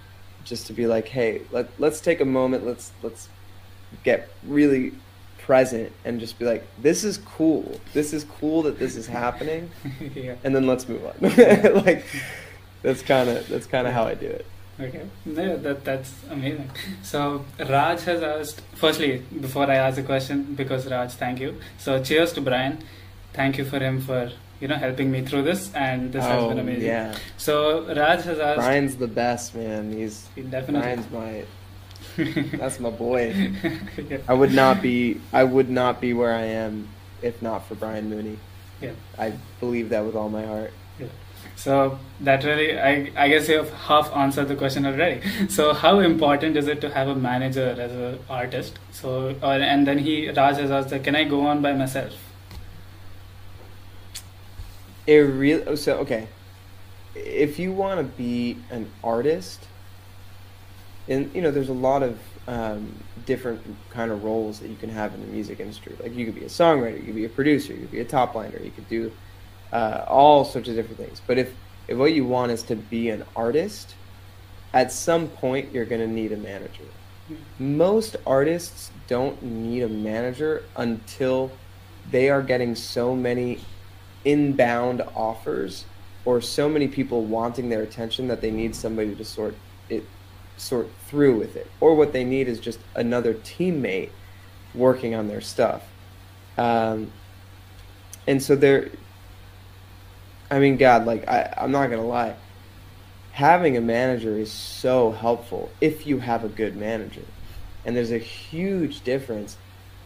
just to be like, hey, let let's take a moment, let's let's get really present and just be like, this is cool. This is cool that this is happening. yeah. And then let's move on. like that's kind of that's kind of how I do it. Okay, yeah, that that's amazing. So Raj has asked. Firstly, before I ask the question, because Raj, thank you. So cheers to Brian. Thank you for him for you know helping me through this and this oh, has been oh, amazing yeah so raj has asked brian's the best man he's he definitely brian's my that's my boy yeah. i would not be i would not be where i am if not for brian mooney yeah i believe that with all my heart yeah. So that really, I, I guess you have half answered the question already. So how important is it to have a manager as an artist? So, or, and then he Raj has asked, "Can I go on by myself?" It really so okay. If you want to be an artist, and you know, there's a lot of um, different kind of roles that you can have in the music industry. Like you could be a songwriter, you could be a producer, you could be a top liner, you could do uh, all sorts of different things. But if if what you want is to be an artist, at some point you're going to need a manager. Most artists don't need a manager until they are getting so many inbound offers or so many people wanting their attention that they need somebody to sort it sort through with it. Or what they need is just another teammate working on their stuff. Um, and so they're i mean god like I, i'm not gonna lie. Having a manager is so helpful if you have a good manager. And there's a huge difference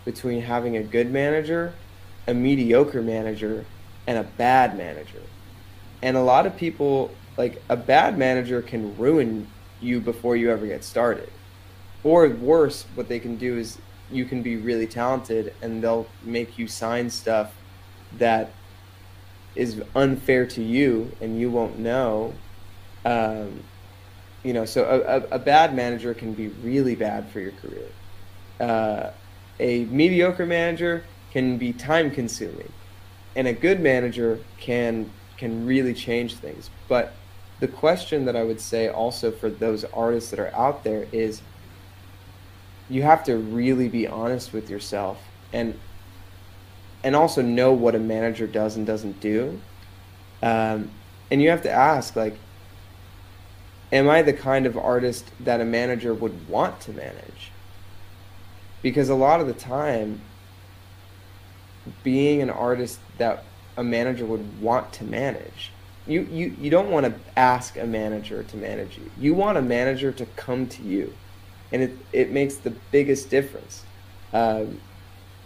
between having a good manager a mediocre manager and a bad manager. And a lot of people, like a bad manager can ruin you before you ever get started. Or worse, what they can do is you can be really talented and they'll make you sign stuff that is unfair to you and you won't know. Um, you know, so a, a, a, bad manager can be really bad for your career. Uh, a mediocre manager can be time consuming and a good manager can can really change things. But the question that i would say also for those artists that are out there is you have to really be honest with yourself and and also know what a manager does and doesn't do. Um, and you have to ask like am i the kind of artist that a manager would want to manage? Because a lot of the time being an artist that a manager would want to manage. You, you, you don't want to ask a manager to manage you. You want a manager to come to you. And it, it makes the biggest difference. Um,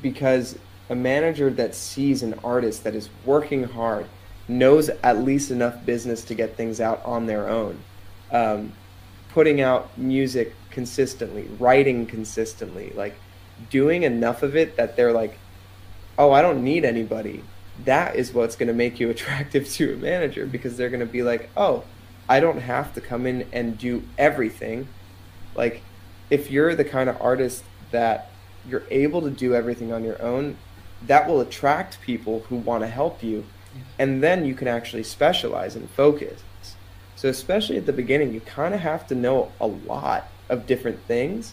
because a manager that sees an artist that is working hard, knows at least enough business to get things out on their own, um, putting out music consistently, writing consistently, like doing enough of it that they're like, oh, I don't need anybody, that is what's going to make you attractive to a manager because they're going to be like, oh, I don't have to come in and do everything. Like, if you're the kind of artist that you're able to do everything on your own, that will attract people who want to help you. And then you can actually specialize and focus. So, especially at the beginning, you kind of have to know a lot of different things.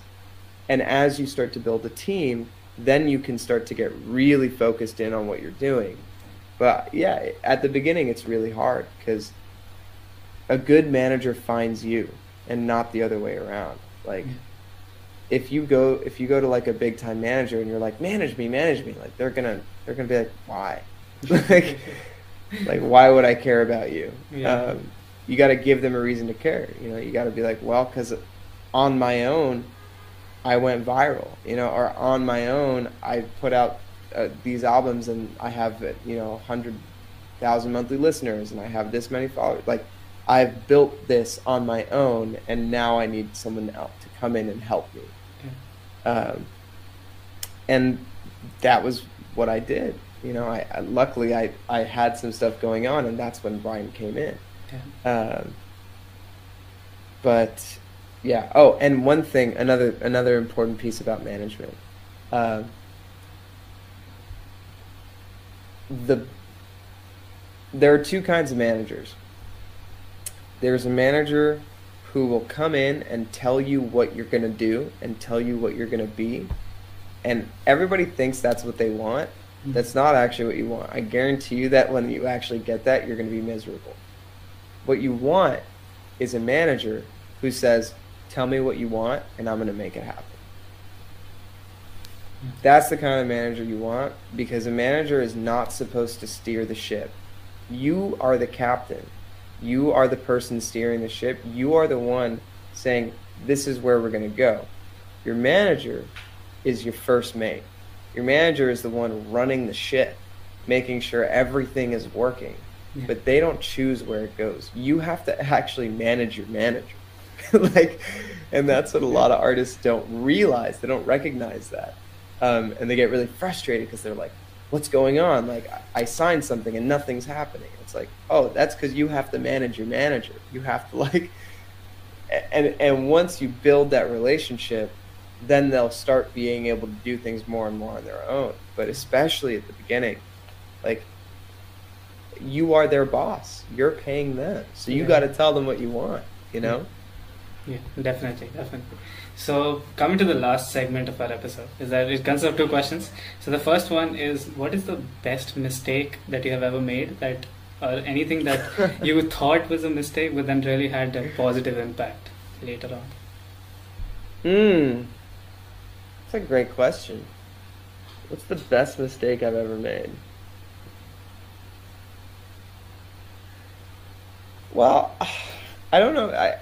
And as you start to build a team, then you can start to get really focused in on what you're doing. But yeah, at the beginning, it's really hard because a good manager finds you and not the other way around. Like, if you go if you go to like a big time manager and you're like, manage me, manage me, like they're gonna they're gonna be like, why? like, like why would I care about you? Yeah. Um, you got to give them a reason to care. You know, you got to be like, well, because on my own, I went viral, you know, or on my own, I put out uh, these albums and I have, you know, 100,000 monthly listeners and I have this many followers. Like, I've built this on my own and now I need someone else to come in and help me. Um, and that was what I did. You know, I, I, luckily I, I had some stuff going on and that's when Brian came in. Um, but yeah. Oh, and one thing, another another important piece about management. Uh, the there are two kinds of managers. There's a manager who will come in and tell you what you're going to do and tell you what you're going to be. And everybody thinks that's what they want. Mm-hmm. That's not actually what you want. I guarantee you that when you actually get that, you're going to be miserable. What you want is a manager who says, Tell me what you want, and I'm going to make it happen. That's the kind of manager you want because a manager is not supposed to steer the ship. You are the captain. You are the person steering the ship. You are the one saying, This is where we're going to go. Your manager is your first mate. Your manager is the one running the ship, making sure everything is working. Yeah. But they don't choose where it goes. You have to actually manage your manager. like, and that's what a lot of artists don't realize. They don't recognize that, um, and they get really frustrated because they're like, what's going on? Like I signed something and nothing's happening. It's like, oh, that's because you have to manage your manager. You have to like, and and once you build that relationship, then they'll start being able to do things more and more on their own. But especially at the beginning, like you are their boss. You're paying them, so you yeah. got to tell them what you want. You know. Yeah, definitely, definitely. So, coming to the last segment of our episode, is that it consists of two questions. So, the first one is, what is the best mistake that you have ever made, that or anything that you thought was a mistake, but then really had a positive impact later on? Hmm, that's a great question. What's the best mistake I've ever made? Well, I don't know. I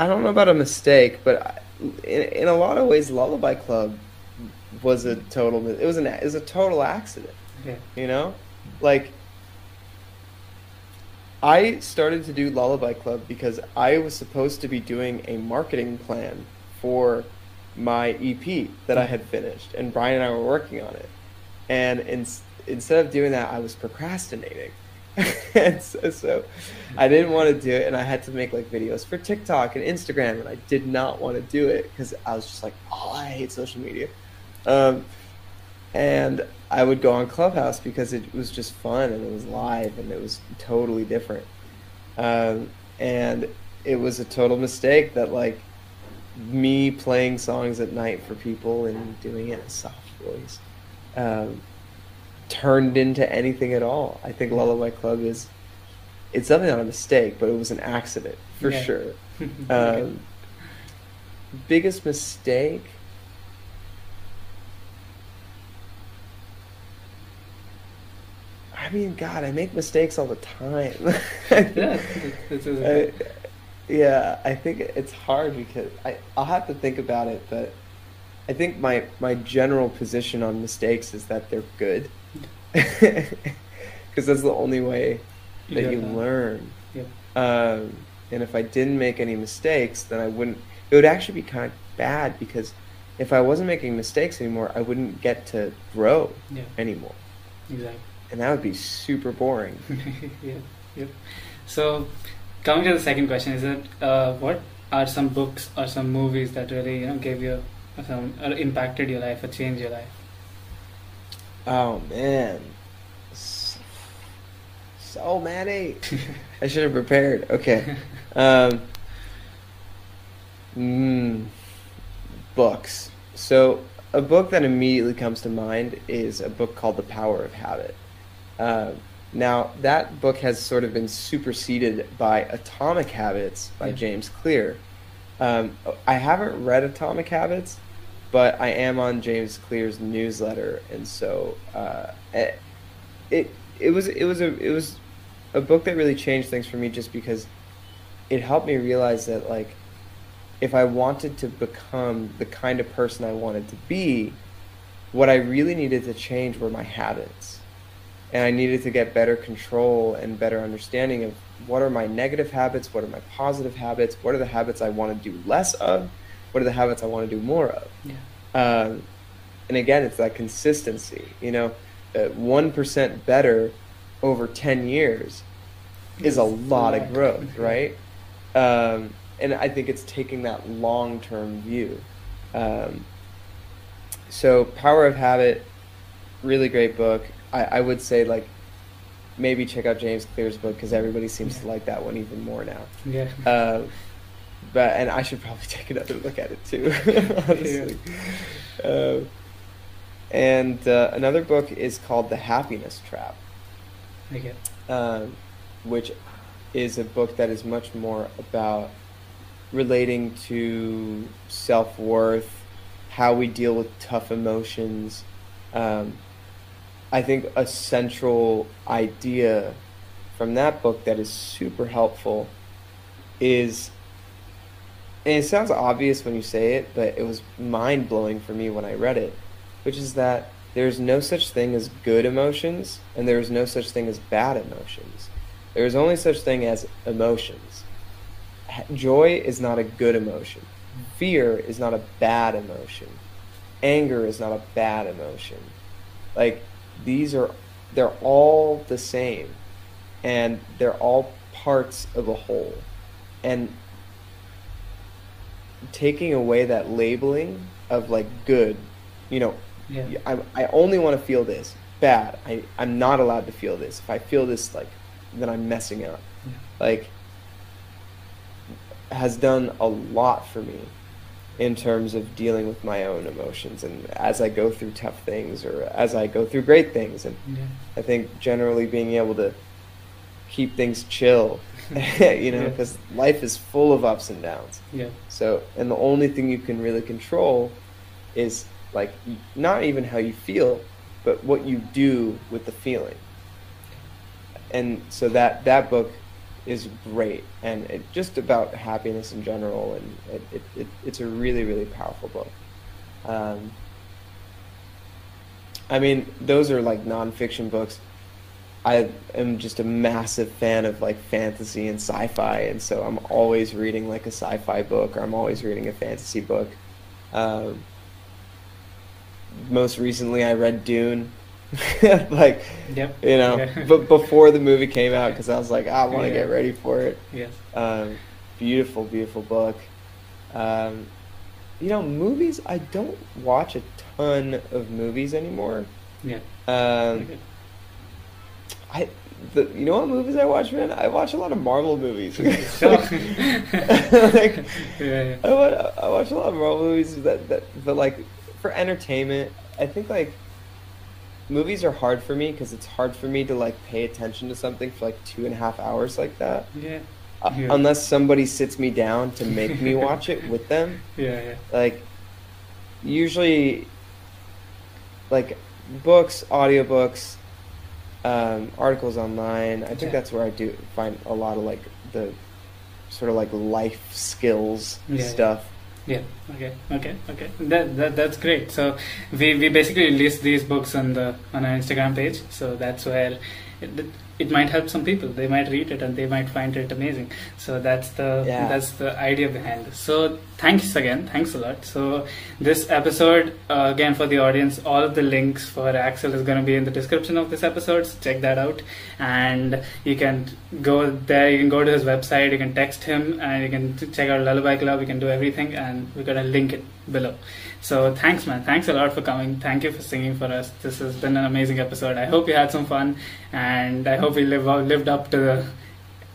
I don't know about a mistake, but in, in a lot of ways, Lullaby Club was a total. It was an it was a total accident. Yeah. You know, like I started to do Lullaby Club because I was supposed to be doing a marketing plan for my EP that I had finished, and Brian and I were working on it. And in, instead of doing that, I was procrastinating. and so, so, I didn't want to do it, and I had to make like videos for TikTok and Instagram, and I did not want to do it because I was just like, oh, I hate social media. Um, and I would go on Clubhouse because it was just fun and it was live and it was totally different. Um, and it was a total mistake that like me playing songs at night for people and doing it in a soft voice. Um, turned into anything at all. I think Lullaby Club is it's definitely not a mistake, but it was an accident for yeah. sure. Um, biggest mistake. I mean, God, I make mistakes all the time. yeah, I, yeah, I think it's hard because I I'll have to think about it, but I think my my general position on mistakes is that they're good because that's the only way that yeah. you learn. Yeah. Um, and if I didn't make any mistakes, then I wouldn't. It would actually be kind of bad because if I wasn't making mistakes anymore, I wouldn't get to grow yeah. anymore. Exactly. And that would be super boring. yeah. Yep. So, coming to the second question, is that uh, what are some books or some movies that really you know gave you some or impacted your life or changed your life? Oh man, so, many. I should have prepared. Okay. Um, mm, books. So a book that immediately comes to mind is a book called The Power of Habit. Uh, now that book has sort of been superseded by Atomic Habits by yeah. James Clear. Um, I haven't read Atomic Habits, but I am on James Clear's newsletter, and so uh, it, it it was it was a it was a book that really changed things for me, just because it helped me realize that like if I wanted to become the kind of person I wanted to be, what I really needed to change were my habits. And I needed to get better control and better understanding of what are my negative habits, what are my positive habits, what are the habits I want to do less of, what are the habits I want to do more of? Yeah. Um, and again, it's that consistency. You know, uh, one uh, better over ten years is a lot of growth, right? Um, and I think it's taking that long term view. Um, so, Power of Habit, really great book. I, I would say like maybe check out James Clear's book because everybody seems yeah. to like that one even more now. Yeah. Uh, but and I should probably take another look at it too, honestly. Yeah. Uh, and uh, another book is called The Happiness Trap. Okay. Um, which is a book that is much more about relating to self worth, how we deal with tough emotions. Um, I think a central idea from that book that is super helpful is and it sounds obvious when you say it, but it was mind blowing for me when I read it, which is that there's no such thing as good emotions and there is no such thing as bad emotions. There is only such thing as emotions. Joy is not a good emotion. Fear is not a bad emotion. Anger is not a bad emotion. like these are they're all the same and they're all parts of a whole and taking away that labeling of like good you know Yeah. I, I only want to feel this bad I, i'm not allowed to feel this if i feel this like then i'm messing up Yeah. like has done a lot for me in terms of dealing with my own emotions and as i go through tough things or as i go through great things and Yeah. I think generally being able to keep things chill, you know, Yeah. because life is full of ups and downs. Yeah. So, and the only thing you can really control is like not even how you feel, but what you do with the feeling. And so that that book is great, and it, just about happiness in general, and it, it, it, it's a really really powerful book. Um, I mean, those are like nonfiction books. I am just a massive fan of like fantasy and sci-fi, and so I'm always reading like a sci-fi book, or I'm always reading a fantasy book. Um, most recently, I read Dune, like Yep. you know, Yeah. but before the movie came out, because I was like, I want to Yeah. get ready for it. Yes. Um, beautiful, beautiful book. Um, you know, movies. I don't watch a ton of movies anymore. Yeah. Um. I, the, you know what movies I watch, man? I watch a lot of Marvel movies. Like, Yeah, yeah. I watch, I watch a lot of Marvel movies that, that, but like for entertainment, I think like movies are hard for me because it's hard for me to like pay attention to something for like two and a half hours like that. Yeah. Uh, Yeah. Unless somebody sits me down to make me watch it with them. Yeah, yeah. Like, usually, like books, audiobooks, um, articles online. I think Yeah. that's where I do find a lot of like the sort of like life skills Yeah, yeah. stuff. Yeah. Okay. Okay. Okay. That, that that's great. So we, we basically list these books on the on our Instagram page. So that's where it, it might help some people. They might read it and they might find it amazing. So that's the Yeah. that's the idea behind this. So thanks again. Thanks a lot. So this episode uh, again for the audience, all of the links for Axel is going to be in the description of this episode. So check that out, and you can go there. You can go to his website. You can text him, and you can check out Lullaby Club. You can do everything, and we're gonna link it below. So thanks, man. Thanks a lot for coming. Thank you for singing for us. This has been an amazing episode. I hope you had some fun, and I hope we live lived up to the,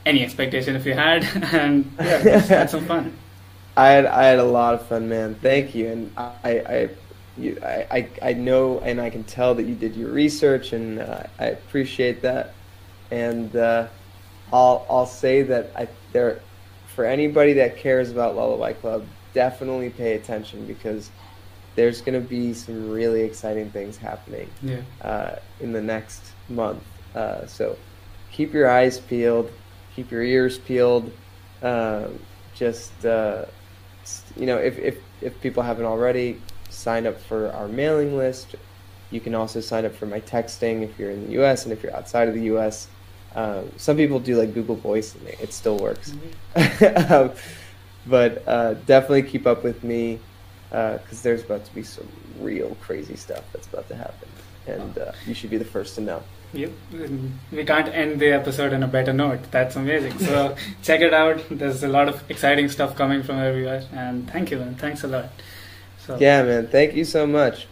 any expectation if you had, and yeah, had some fun. I had I had a lot of fun, man. Thank you, and I I you, I, I I know and I can tell that you did your research, and uh, I appreciate that. And uh, I'll I'll say that I there for anybody that cares about Lullaby Club, definitely pay attention because there's going to be some really exciting things happening Yeah. uh, in the next month. Uh, so keep your eyes peeled, keep your ears peeled. Um, just uh, you know, if, if if people haven't already, sign up for our mailing list. You can also sign up for my texting if you're in the U.S. and if you're outside of the U.S. Um, some people do like Google Voice and it still works. um, but uh, definitely keep up with me because there's about to be some real crazy stuff that's about to happen, and uh, you should be the first to know. Yep. We can't end the episode on a better note. That's amazing. So check it out. There's a lot of exciting stuff coming from everywhere. And thank you, man. Thanks a lot. So Yeah, man. Thank you so much.